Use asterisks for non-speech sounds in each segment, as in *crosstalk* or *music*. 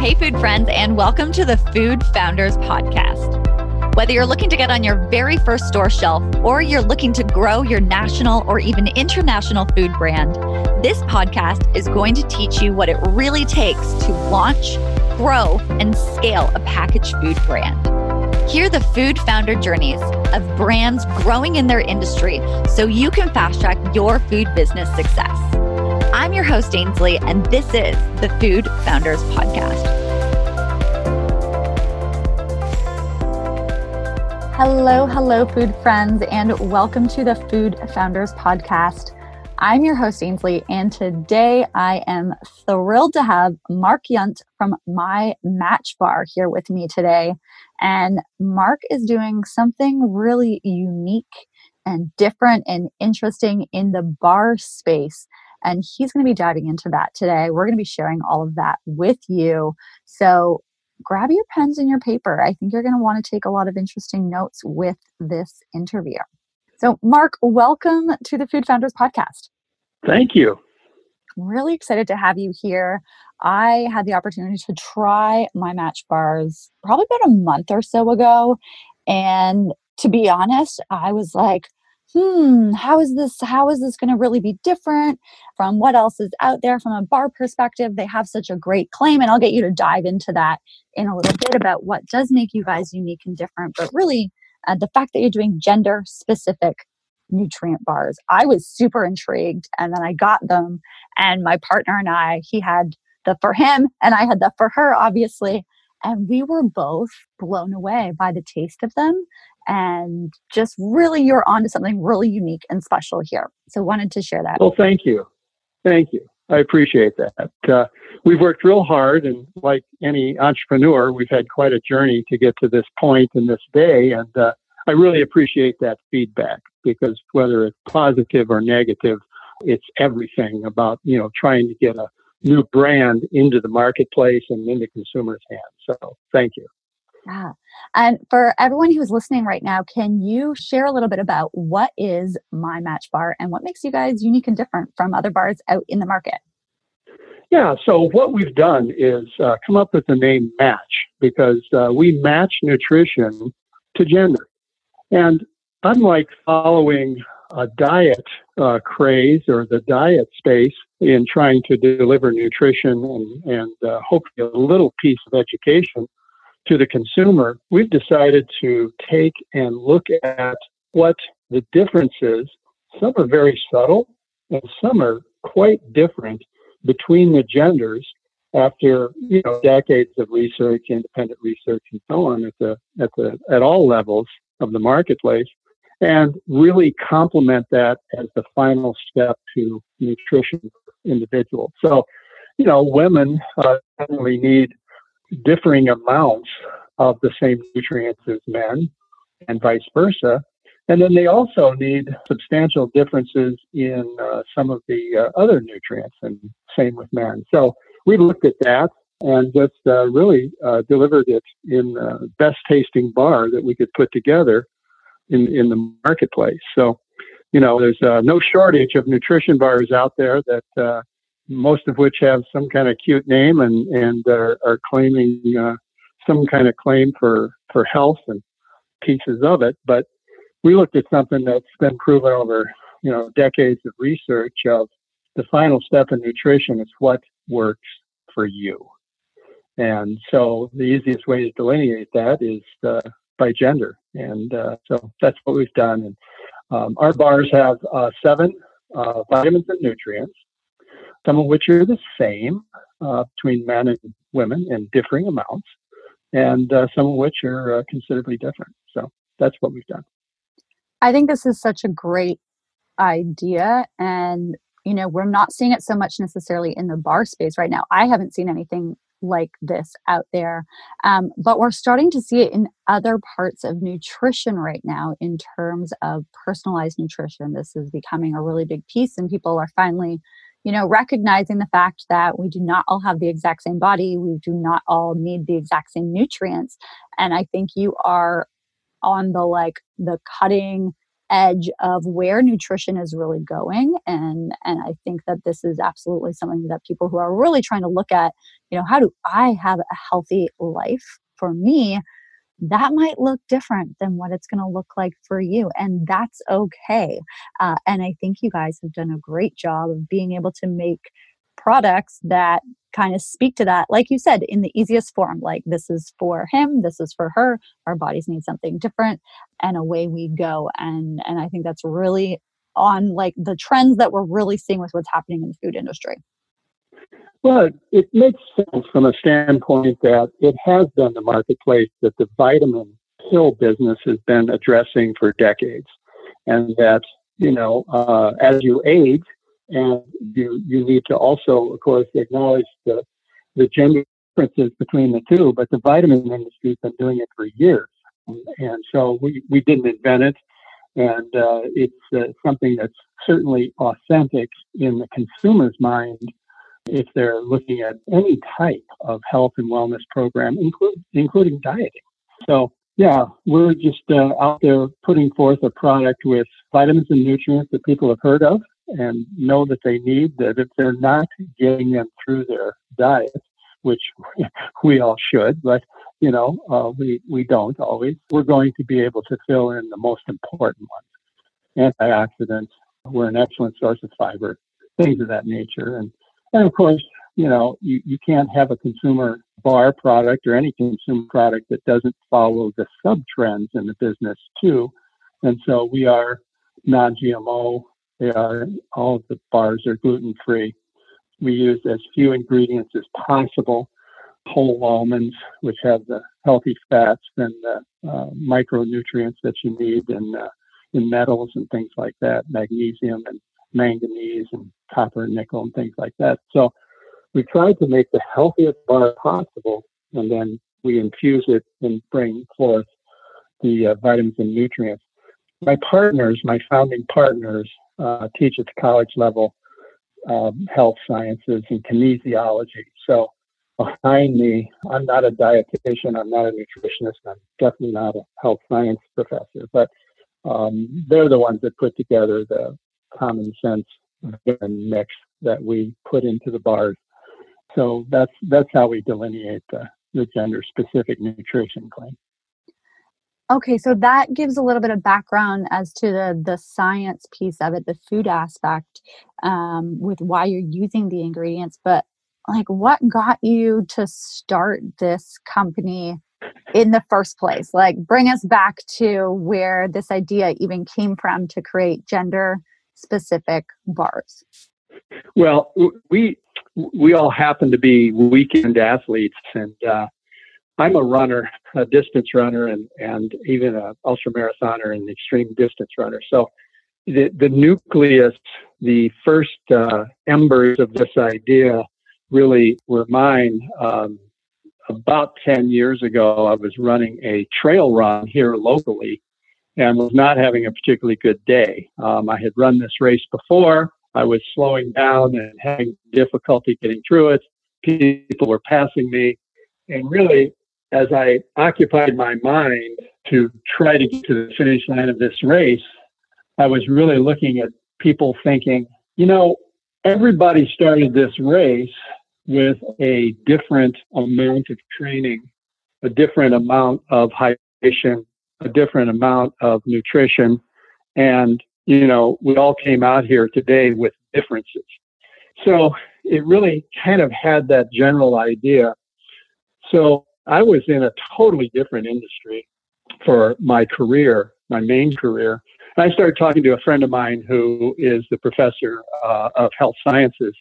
Hey, food friends, and welcome to the Food Founders Podcast. Whether you're looking to get on your very first store shelf or you're looking to grow your national or even international food brand, this podcast is going to teach you what it really takes to launch, grow, and scale a packaged food brand. Hear the food founder journeys of brands growing in their industry so you can fast track your food business success. I'm your host, Ainsley, and this is the Food Founders Podcast. Hello, hello, food friends, and welcome to the Food Founders Podcast. I'm your host, Ainsley, and today I am thrilled to have Mark Yunt from My Match Bar here with me today. And Mark is doing something really unique and different and interesting in the bar space. And he's going to be diving into that today. We're going to be sharing all of that with you. So grab your pens and your paper. I think you're going to want to take a lot of interesting notes with this interview. So, Mark, welcome to the Food Founders Podcast. Thank you. really excited to have you here. I had the opportunity to try my match bars probably about a month or so ago. And to be honest, I was like, hmm, how is this how is this going to really be different from what else is out there from a bar perspective? They have such a great claim and I'll get you to dive into that in a little bit about what does make you guys unique and different, but really uh, the fact that you're doing gender specific nutrient bars. I was super intrigued and then I got them and my partner and I, he had the for him and I had the for her obviously and we were both blown away by the taste of them and just really you're onto something really unique and special here. So wanted to share that. Well, thank you. Thank you. I appreciate that. Uh, we've worked real hard, and like any entrepreneur, we've had quite a journey to get to this point and this day. And uh, I really appreciate that feedback because whether it's positive or negative, it's everything about you know trying to get a new brand into the marketplace and into consumers' hands. So, thank you. Yeah. And for everyone who's listening right now, can you share a little bit about what is My Match Bar and what makes you guys unique and different from other bars out in the market? Yeah, so what we've done is uh, come up with the name Match because uh, we match nutrition to gender. And unlike following a diet uh, craze or the diet space in trying to deliver nutrition and, and uh, hopefully a little piece of education, to the consumer, we've decided to take and look at what the differences, some are very subtle and some are quite different between the genders after you know decades of research, independent research, and so on at the at the at all levels of the marketplace, and really complement that as the final step to nutrition for individuals. So, you know, women uh, generally need differing amounts of the same nutrients as men and vice versa. And then they also need substantial differences in uh, some of the uh, other nutrients, and same with men. So we looked at that and just uh, really uh, delivered it in the best tasting bar that we could put together in, in the marketplace. So, you know, there's uh, no shortage of nutrition bars out there that uh, most of which have some kind of cute name and and are, are claiming uh, some kind of claim for for health and pieces of it. But we looked at something that's been proven over you know decades of research of the final step in nutrition is what works for you. And so the easiest way to delineate that is uh, by gender. And uh, so that's what we've done. And um, our bars have uh, seven uh, vitamins and nutrients some of which are the same uh, between men and women in differing amounts, and uh, some of which are uh, considerably different. So that's what we've done. I think this is such a great idea. And, you know, we're not seeing it so much necessarily in the bar space right now. I haven't seen anything like this out there. Um, but we're starting to see it in other parts of nutrition right now in terms of personalized nutrition. This is becoming a really big piece, and people are finally you know, recognizing the fact that we do not all have the exact same body, we do not all need the exact same nutrients. And I think you are on the like the cutting edge of where nutrition is really going and and I think that this is absolutely something that people who are really trying to look at you know how do I have a healthy life for me that might look different than what it's going to look like for you. And that's okay. Uh, and I think you guys have done a great job of being able to make products that kind of speak to that, like you said, in the easiest form. Like, this is for him, this is for her, our bodies need something different, and away we go. And, and I think that's really on like the trends that we're really seeing with what's happening in the food industry. Well, it makes sense from a standpoint that it has been the marketplace that the vitamin pill business has been addressing for decades. And that, you know, uh, as you age, and you, you need to also, of course, acknowledge the, the gender differences between the two, but the vitamin industry's been doing it for years. And so we, we didn't invent it. And uh, it's uh, something that's certainly authentic in the consumer's mind if they're looking at any type of health and wellness program, include, including dieting. So, yeah, we're just uh, out there putting forth a product with vitamins and nutrients that people have heard of and know that they need, that if they're not getting them through their diet, which *laughs* we all should, but you know, uh, we, we don't always, we're going to be able to fill in the most important ones. Antioxidants, we're an excellent source of fiber, things of that nature. And and of course, you know, you, you can't have a consumer bar product or any consumer product that doesn't follow the sub trends in the business too. And so we are non-GMO. They are all of the bars are gluten free. We use as few ingredients as possible. Whole almonds, which have the healthy fats and the uh, micronutrients that you need in uh, in metals and things like that, magnesium and manganese and copper and nickel and things like that. So we tried to make the healthiest bar possible, and then we infuse it and bring forth the uh, vitamins and nutrients. My partners, my founding partners, uh, teach at the college level um, health sciences and kinesiology. So behind me, I'm not a dietitian, I'm not a nutritionist, I'm definitely not a health science professor, but um, they're the ones that put together the common sense mix that we put into the bars. So that's that's how we delineate the, the gender specific nutrition claim. Okay, so that gives a little bit of background as to the the science piece of it, the food aspect, um, with why you're using the ingredients. But like, what got you to start this company in the first place? Like, bring us back to where this idea even came from to create gender specific bars? Well, we we all happen to be weekend athletes, and uh, I'm a runner, a distance runner, and and even a ultra marathoner and extreme distance runner. So the the nucleus, the first uh, embers of this idea, really were mine. Um, about 10 years ago, I was running a trail run here locally and was not having a particularly good day. Um, I had run this race before. I was slowing down and having difficulty getting through it. People were passing me. And really, as I occupied my mind to try to get to the finish line of this race, I was really looking at people thinking, you know, everybody started this race with a different amount of training, a different amount of hydration, a different amount of nutrition. And, you know, we all came out here today with differences. So it really kind of had that general idea. So I was in a totally different industry for my career, my main career. And I started talking to a friend of mine who is the professor uh, of health sciences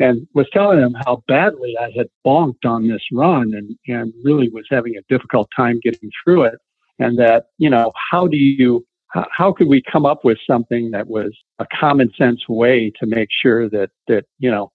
and was telling him how badly I had bonked on this run and, and really was having a difficult time getting through it and that you know how do you how, could we come up with something that was a common sense way to make sure that that you know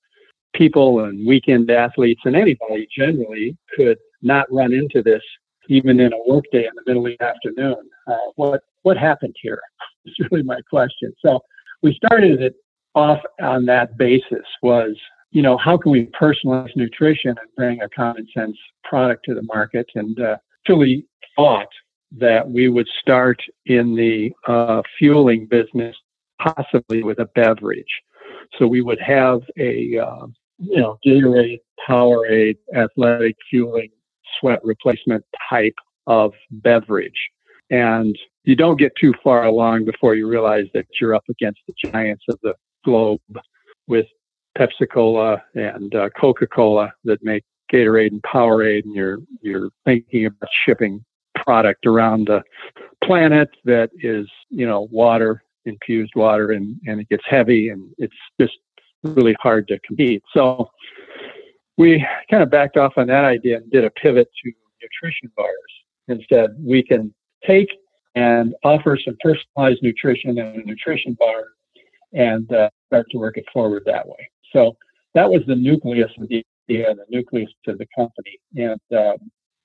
people and weekend athletes and anybody generally could not run into this even in a workday in the middle of the afternoon? Uh, what what happened here? *laughs* Is really my question. So we started it off on that basis was you know how can we personalize nutrition and bring a common sense product to the market? And uh, thought that we would start in the uh, fueling business, possibly with a beverage. So we would have a uh, you know Gatorade, Powerade, athletic fueling, sweat replacement type of beverage, and you don't get too far along before you realize that you're up against the giants of the globe with Pepsi Cola and uh, Coca Cola that make Gatorade and Powerade, and you're you're thinking about shipping product around the planet that is you know water infused water and and it gets heavy and it's just really hard to compete. So we kind of backed off on that idea and did a pivot to nutrition bars instead. We can take and offer some personalized nutrition in a nutrition bar and uh, start to work it forward that way. So that was the nucleus of the idea, the nucleus of the company. And uh,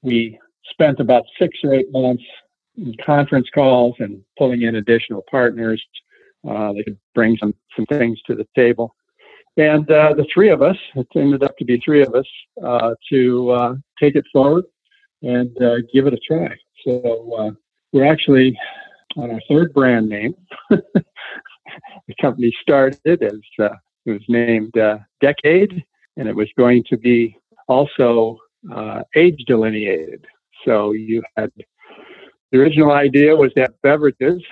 we spent about six or eight months in conference calls and pulling in additional partners. Uh, they could bring some, some things to the table. And uh, the three of us, it ended up to be three of us, uh, to uh, take it forward and uh, give it a try. So we're actually on our third brand name. *laughs* the company started as uh, it was named uh, Decade, and it was going to be also uh, age delineated. So you had the original idea was to have beverages,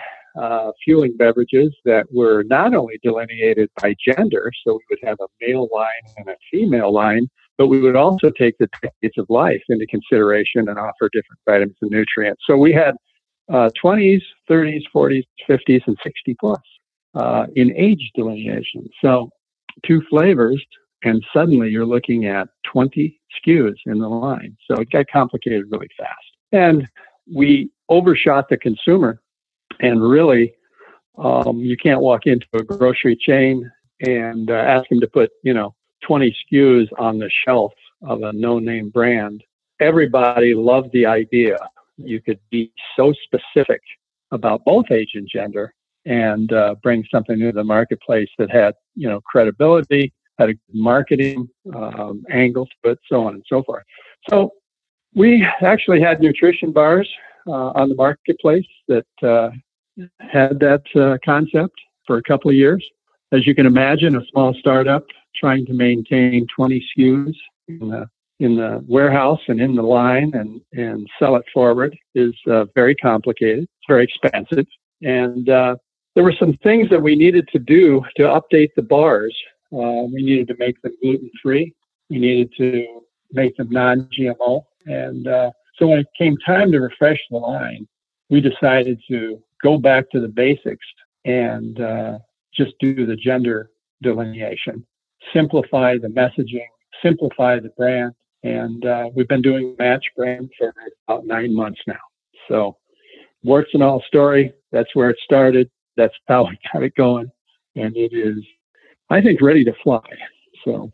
uh, fueling beverages that were not only delineated by gender, so we would have a male line and a female line, but we would also take the decades of life into consideration and offer different vitamins and nutrients. So we had uh, 20s, 30s, 40s, 50s, and 60 plus uh, in age delineation. So two flavors, and suddenly you're looking at 20 SKUs in the line. So it got complicated really fast. And we overshot the consumer, and really, um, you can't walk into a grocery chain and uh, ask them to put, you know, 20 SKUs on the shelf of a no name brand. Everybody loved the idea you could be so specific about both age and gender and uh, bring something into the marketplace that had you know credibility had a marketing um, angle to it so on and so forth so we actually had nutrition bars uh, on the marketplace that uh, had that uh, concept for a couple of years as you can imagine a small startup trying to maintain 20 SKUs in the in the warehouse and in the line and, and sell it forward is uh, very complicated. It's very expensive. And uh, there were some things that we needed to do to update the bars. Uh, we needed to make them gluten free. We needed to make them non GMO. And uh, so when it came time to refresh the line, we decided to go back to the basics and uh, just do the gender delineation, simplify the messaging, simplify the brand, and uh, we've been doing Match Brand for about nine months now. So, warts and all story. That's where it started. That's how *laughs* we got it going, and it is, I think, ready to fly. So,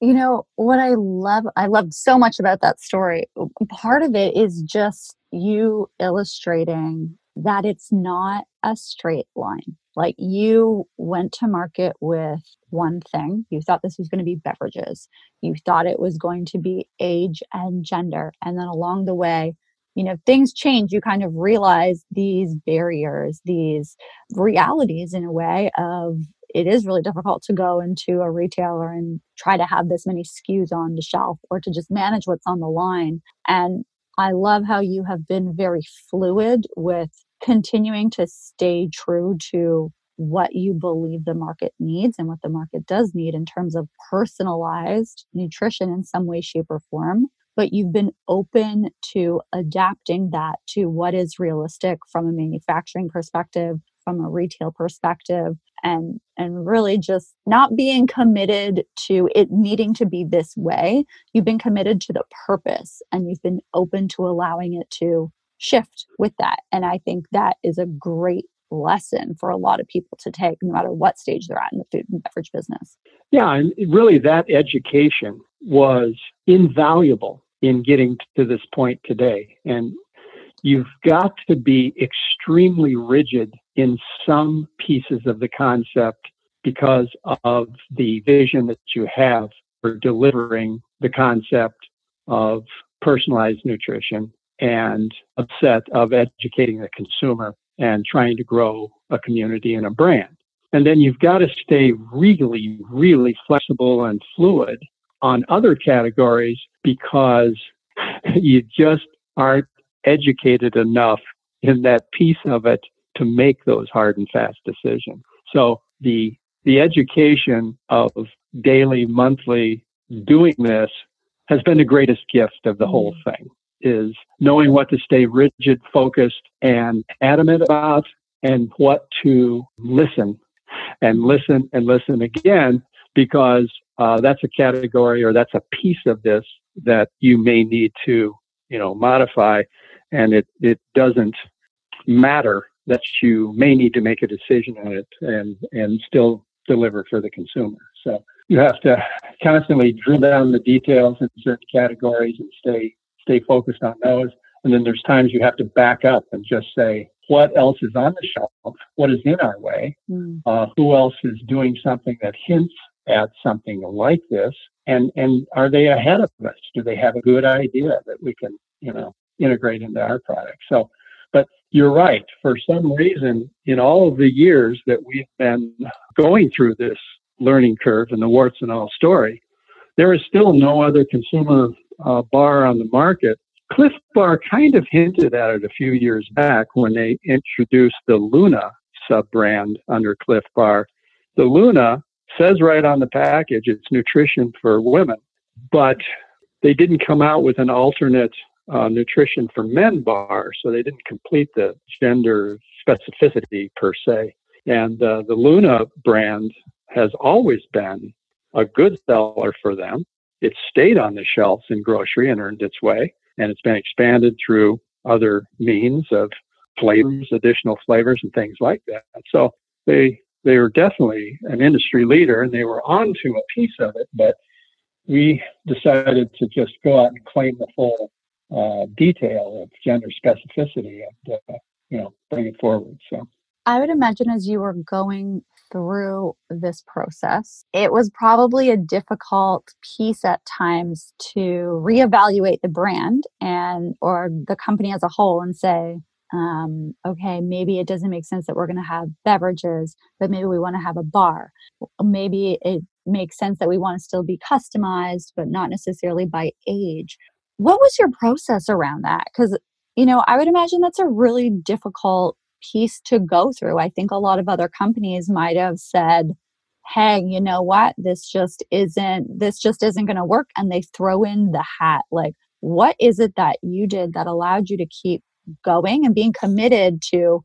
you know what I love. I love so much about that story. Part of it is just you illustrating that it's not a straight line. Like you went to market with one thing. You thought this was going to be beverages. You thought it was going to be age and gender. And then along the way, you know, things change. You kind of realize these barriers, these realities in a way of it is really difficult to go into a retailer and try to have this many SKUs on the shelf or to just manage what's on the line. And I love how you have been very fluid with continuing to stay true to what you believe the market needs and what the market does need in terms of personalized nutrition in some way, shape, or form. But you've been open to adapting that to what is realistic from a manufacturing perspective, from a retail perspective, and and really just not being committed to it needing to be this way. You've been committed to the purpose and you've been open to allowing it to shift with that. And I think that is a great lesson for a lot of people to take, no matter what stage they're at in the food and beverage business. Yeah, and really that education was invaluable in getting to this point today. And you've got to be extremely rigid in some pieces of the concept because of the vision that you have for delivering the concept of personalized nutrition and upset of educating the consumer and trying to grow a community and a brand. And then you've got to stay really, really flexible and fluid on other categories because *laughs* you just aren't educated enough in that piece of it to make those hard and fast decisions. So the the education of daily, monthly doing this has been the greatest gift of the whole thing is knowing what to stay rigid, focused, and adamant about and what to listen and listen and listen again because uh, that's a category or that's a piece of this that you may need to you know modify and it it doesn't matter that you may need to make a decision on it and and still deliver for the consumer. So you have to constantly drill down the details in certain categories and stay stay focused on those. And then there's times you have to back up and just say what else is on the shelf? What is in our way? Mm. uh, who else is doing something that hints at something like this? And and are they ahead of us? Do they have a good idea that we can you know integrate into our product. So but you're right. For some reason in all of the years that we've been going through this learning curve and the warts and all story there is still no other consumer uh, bar on the market. Clif bar kind of hinted at it a few years back when they introduced the luna sub brand under cliff bar. The luna says right on the package it's nutrition for women, but they didn't come out with an alternate uh, nutrition for men bar, so they didn't complete the gender specificity per se. And uh, the Luna brand has always been a good seller for them. It stayed on the shelves in grocery and earned its way, and it's been expanded through other means of flavors, additional flavors, and things like that. So they they were definitely an industry leader and they were onto a piece of it, but we decided to just go out and claim the full uh, detail of gender specificity and uh, you know bring it forward. So I would imagine as you were going through this process, it was probably a difficult piece at times to reevaluate the brand and or the company as a whole and say, um, okay, maybe it doesn't make sense that we're going to have beverages, but maybe we want to have a bar. Maybe it makes sense that we want to still be customized, but not necessarily by age. What was your process around that? Because, you know, I would imagine that's a really difficult piece to go through. I think a lot of other companies might have said, hey, you know what? This just isn't, this just isn't going to work. And they throw in the hat. Like, what is it that you did that allowed you to keep going and being committed to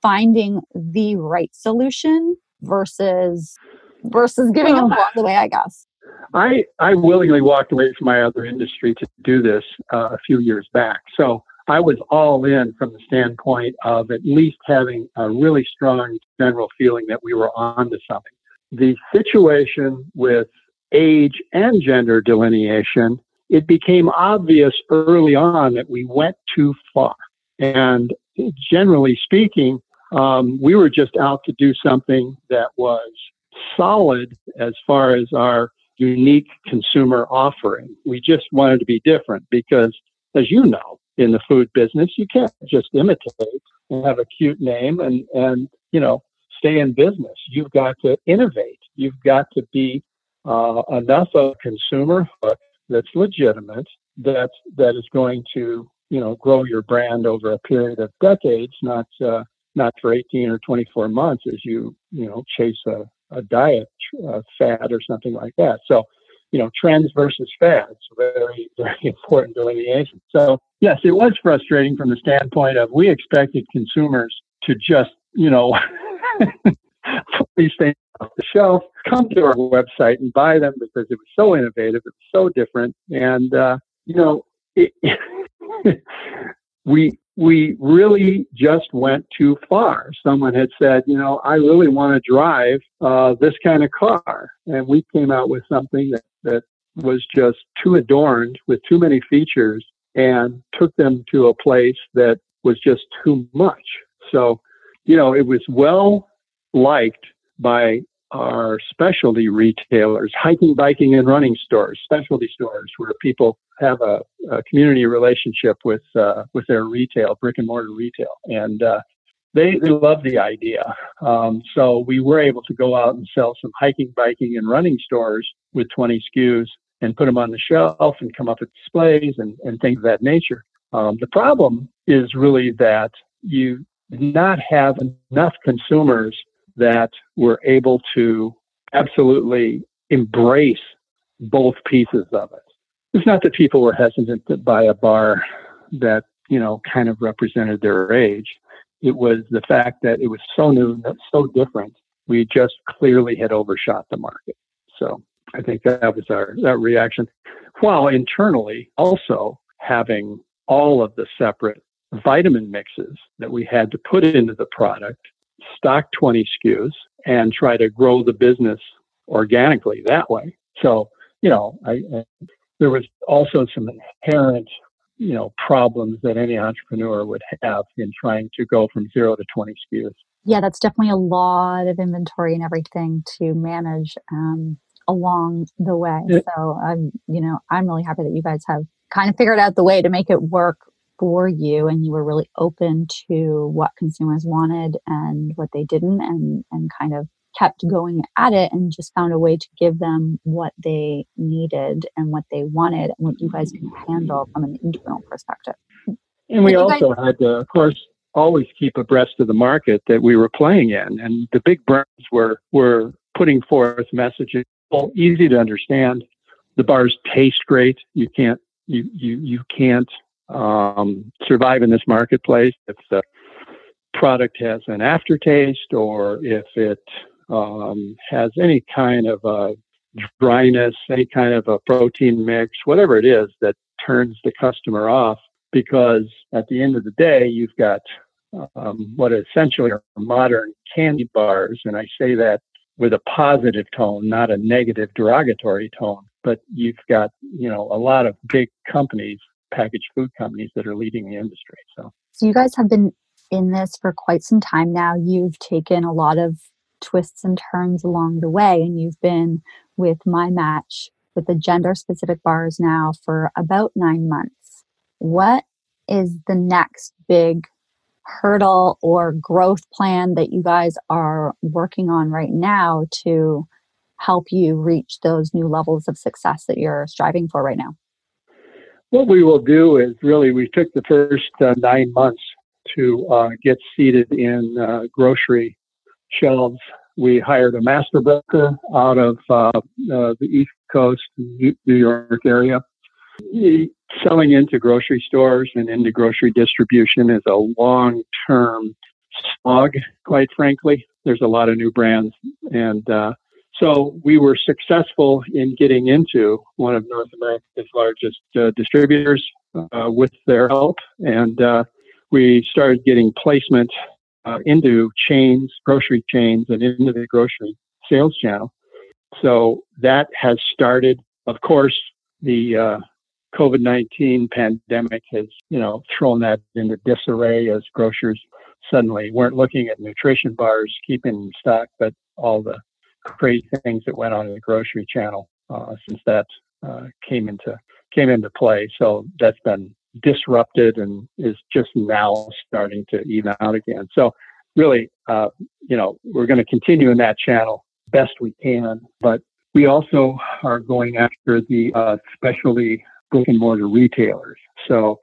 finding the right solution versus versus giving up along the way i guess i i willingly walked away from my other industry to do this uh, a few years back. So i was all in from the standpoint of at least having a really strong general feeling that we were on to something. The situation with age and gender delineation it became obvious early on that we went too far. And generally speaking, um, we were just out to do something that was solid as far as our unique consumer offering. We just wanted to be different because, as you know, in the food business, you can't just imitate and have a cute name and, and you know, stay in business. You've got to innovate. You've got to be uh, enough of a consumer hook that's legitimate that that is going to you know grow your brand over a period of decades, not uh, not for 18 or 24 months as you you know chase a, a diet uh, fad or something like that. So you know trends versus fads, very *laughs* very important delineation. So yes, it was frustrating from the standpoint of we expected consumers to just you know. put *laughs* these things off the shelf, come to our website and buy them because it was so innovative, it was so different, and uh, you know, it, *laughs* we we really just went too far. Someone had said, you know, I really want to drive uh, this kind of car, and we came out with something that that was just too adorned with too many features and took them to a place that was just too much. So, you know, it was well liked by are specialty retailers, hiking, biking, and running stores, specialty stores where people have a, a community relationship with uh, with their retail, brick and mortar retail, and uh, they they love the idea. Um, so we were able to go out and sell some hiking, biking, and running stores with 20 SKUs and put them on the shelf and come up with displays and, and things of that nature. Um, the problem is really that you not have enough consumers that were able to absolutely embrace both pieces of it. It's not that people were hesitant to buy a bar that, you know, kind of represented their age. It was the fact that it was so new, so different. We just clearly had overshot the market. So I think that was our that reaction. While internally also having all of the separate vitamin mixes that we had to put into the product, stock 20 SKUs, and try to grow the business organically that way. So, you know, I, I, there was also some inherent, you know, problems that any entrepreneur would have in trying to go from zero to 20 SKUs. Yeah, that's definitely a lot of inventory and everything to manage um, along the way. So, I'm, you know, I'm really happy that you guys have kind of figured out the way to make it work for you and you were really open to what consumers wanted and what they didn't and and kind of kept going at it and just found a way to give them what they needed and what they wanted and what you guys can handle from an internal perspective. And we also guys- had to, of course, always keep abreast of the market that we were playing in. And the big brands were were putting forth messages well, easy to understand. The bars taste great. You can't you you you can't um, survive in this marketplace if the product has an aftertaste or if it um, has any kind of a dryness, any kind of a protein mix, whatever it is that turns the customer off. Because at the end of the day, you've got um, what essentially are modern candy bars, and I say that with a positive tone, not a negative derogatory tone. But you've got, you know, a lot of big companies packaged food companies that are leading the industry. So, so you guys have been in this for quite some time now. You've taken a lot of twists and turns along the way, and you've been with My Match with the gender specific bars now for about nine months. What is the next big hurdle or growth plan that you guys are working on right now to help you reach those new levels of success that you're striving for right now? What we will do is really, we took the first uh, nine months to uh, get seated in uh, grocery shelves. We hired a master broker out of uh, uh, the East Coast, New York area. Selling into grocery stores and into grocery distribution is a long term slog, quite frankly. There's a lot of new brands, and uh, so we were successful in getting into one of North America's largest uh, distributors uh, with their help, and uh, we started getting placement uh, into chains, grocery chains, and into the grocery sales channel. So that has started. Of course, the uh, COVID nineteen pandemic has, you know, thrown that into disarray as grocers suddenly weren't looking at nutrition bars, keeping stock, but all the crazy things that went on in the grocery channel uh, since that uh, came into came into play. So that's been disrupted and is just now starting to even out again. So really, uh, you know, we're going to continue in that channel best we can, but we also are going after the uh, specialty brick and mortar retailers. So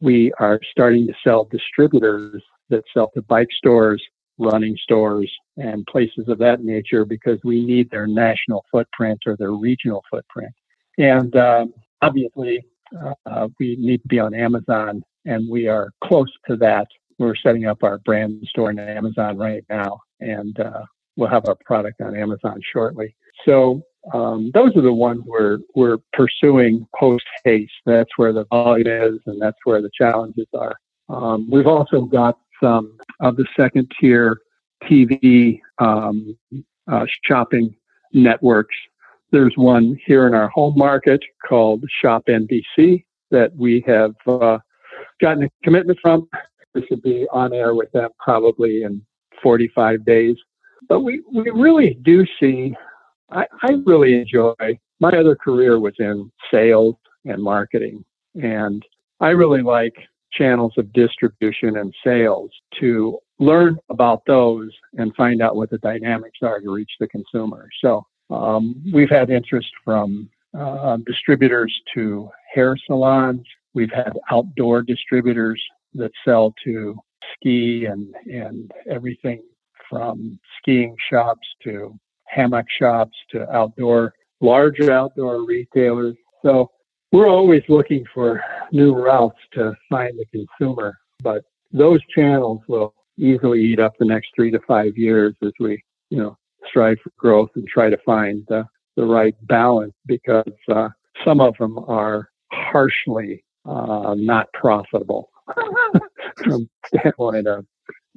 we are starting to sell distributors that sell to bike stores, running stores and places of that nature because we need their national footprint or their regional footprint. And um, obviously, uh, we need to be on Amazon, and we are close to that. We're setting up our brand store in Amazon right now, and uh, we'll have our product on Amazon shortly. So um, those are the ones we're we're pursuing post haste. That's where the volume is, and that's where the challenges are. Um, we've also got some of the second tier TV um, uh, shopping networks. There's one here in our home market called Shop NBC that we have uh, gotten a commitment from. This should be on air with them probably in 45 days. but we, we really do see, I, I really enjoy, my other career was in sales and marketing. And I really like channels of distribution and sales to learn about those and find out what the dynamics are to reach the consumer. So um, we've had interest from uh, distributors to hair salons. We've had outdoor distributors that sell to ski and, and everything from skiing shops to hammock shops to outdoor, larger outdoor retailers. So we're always looking for new routes to find the consumer, but those channels will easily eat up the next three to five years as we, you know, strive for growth and try to find the, the right balance because uh, some of them are harshly uh, not profitable *laughs* from standpoint of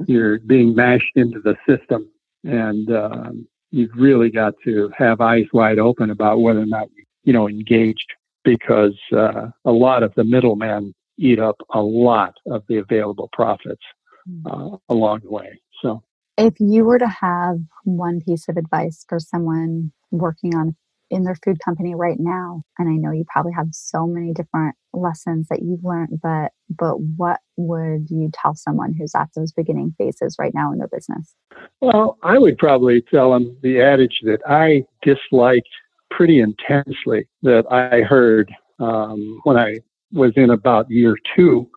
you're being mashed into the system and um, you've really got to have eyes wide open about whether or not you know engaged because uh, a lot of the middlemen eat up a lot of the available profits hmm. uh, along the way. So, if you were to have one piece of advice for someone working on in their food company right now, and I know you probably have so many different lessons that you've learned, but but what would you tell someone who's at those beginning phases right now in their business? Well, I would probably tell them the adage that I disliked pretty intensely that I heard um, when I was in about year two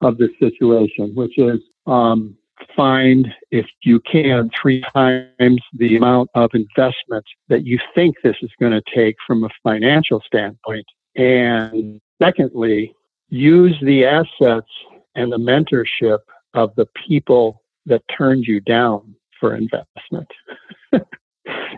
of this situation, which is um, find, if you can, three times the amount of investment that you think this is going to take from a financial standpoint. And secondly, use the assets and the mentorship of the people that turned you down for investment. *laughs*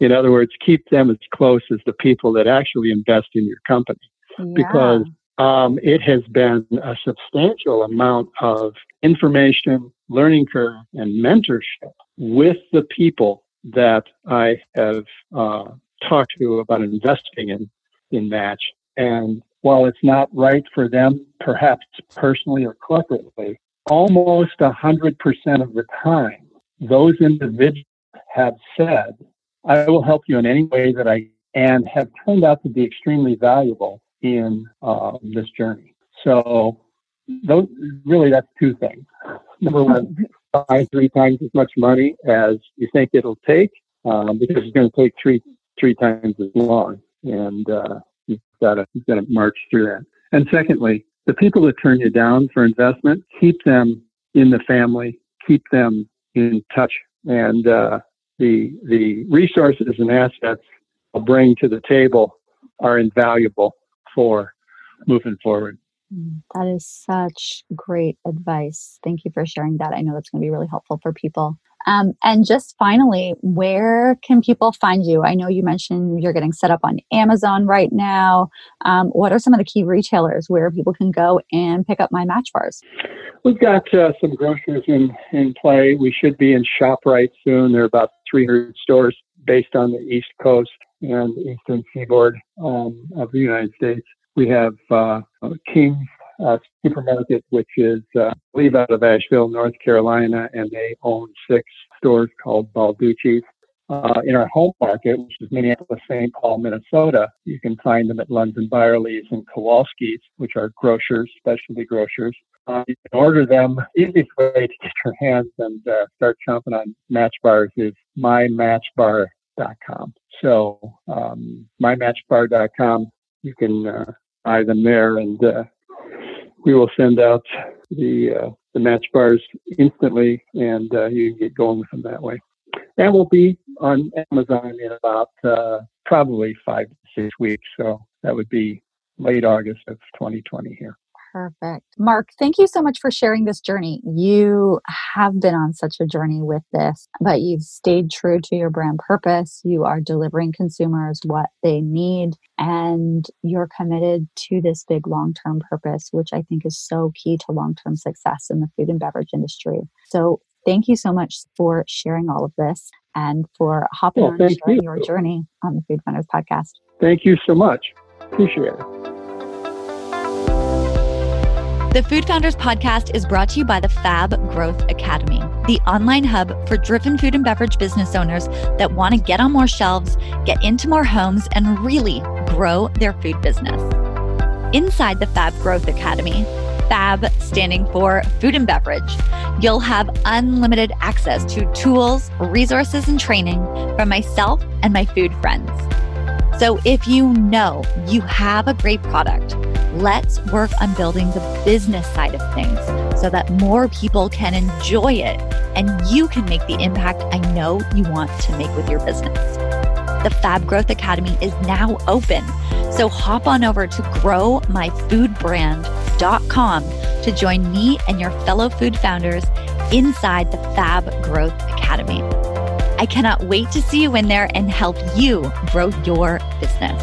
in other words, keep them as close as the people that actually invest in your company yeah. because um, it has been a substantial amount of information, learning curve, and mentorship with the people that I have uh, talked to about investing in in Match. And while it's not right for them, perhaps personally or corporately, almost 100% of the time, those individuals have said, I will help you in any way that I and have turned out to be extremely valuable in uh, this journey. So, those, really, that's two things. Number one, buy three times as much money as you think it'll take, um, because it's going to take three three times as long, and uh, you've got to you've got to march through that. And secondly, the people that turn you down for investment, keep them in the family, keep them in touch, and uh, the the resources and assets I'll bring to the table are invaluable for moving forward. Mm, that is such great advice. Thank you for sharing that. I know that's going to be really helpful for people. Um, and just finally, where can people find you? I know you mentioned you're getting set up on Amazon right now. Um, what are some of the key retailers where people can go and pick up my match bars? We've got uh, some grocers in, in play. We should be in ShopRite soon. There are about 300 stores based on the East Coast and Eastern Seaboard um, of the United States. We have uh, King's uh, Supermarket, which is, uh, I believe, out of Asheville, North Carolina, and they own six stores called Balducci's. Uh, in our home market, which is Minneapolis, St. Paul, Minnesota, you can find them at Lunds & Byerly's and Kowalski's, which are grocers, specialty grocers. Uh, you can order them. Easiest way to get your hands and uh, start chomping on match bars is mymatchbar.com. So um, mymatchbar.com, you can buy them there, and uh, we will send out the uh, the match bars instantly, and uh, you can get going with them that way. And we'll be on Amazon in about uh, probably five to six weeks. So that would be late August of 2020 here. Perfect. Mark, thank you so much for sharing this journey. You have been on such a journey with this, but you've stayed true to your brand purpose. You are delivering consumers what they need, and you're committed to this big long term purpose, which I think is so key to long term success in the food and beverage industry. So, thank you so much for sharing all of this and for hopping well, on and sharing you. your journey on the Food Founders podcast. Thank you so much. Appreciate it. The Food Founders podcast is brought to you by the Fab Growth Academy, the online hub for driven food and beverage business owners that want to get on more shelves, get into more homes, and really grow their food business. Inside the Fab Growth Academy, FAB standing for food and beverage, you'll have unlimited access to tools, resources, and training from myself and my food friends. So if you know you have a great product, let's work on building the business side of things so that more people can enjoy it and you can make the impact I know you want to make with your business. The Fab Growth Academy is now open. So hop on over to growmyfoodbrand.com to join me and your fellow food founders inside the Fab Growth Academy. I cannot wait to see you in there and help you grow your business.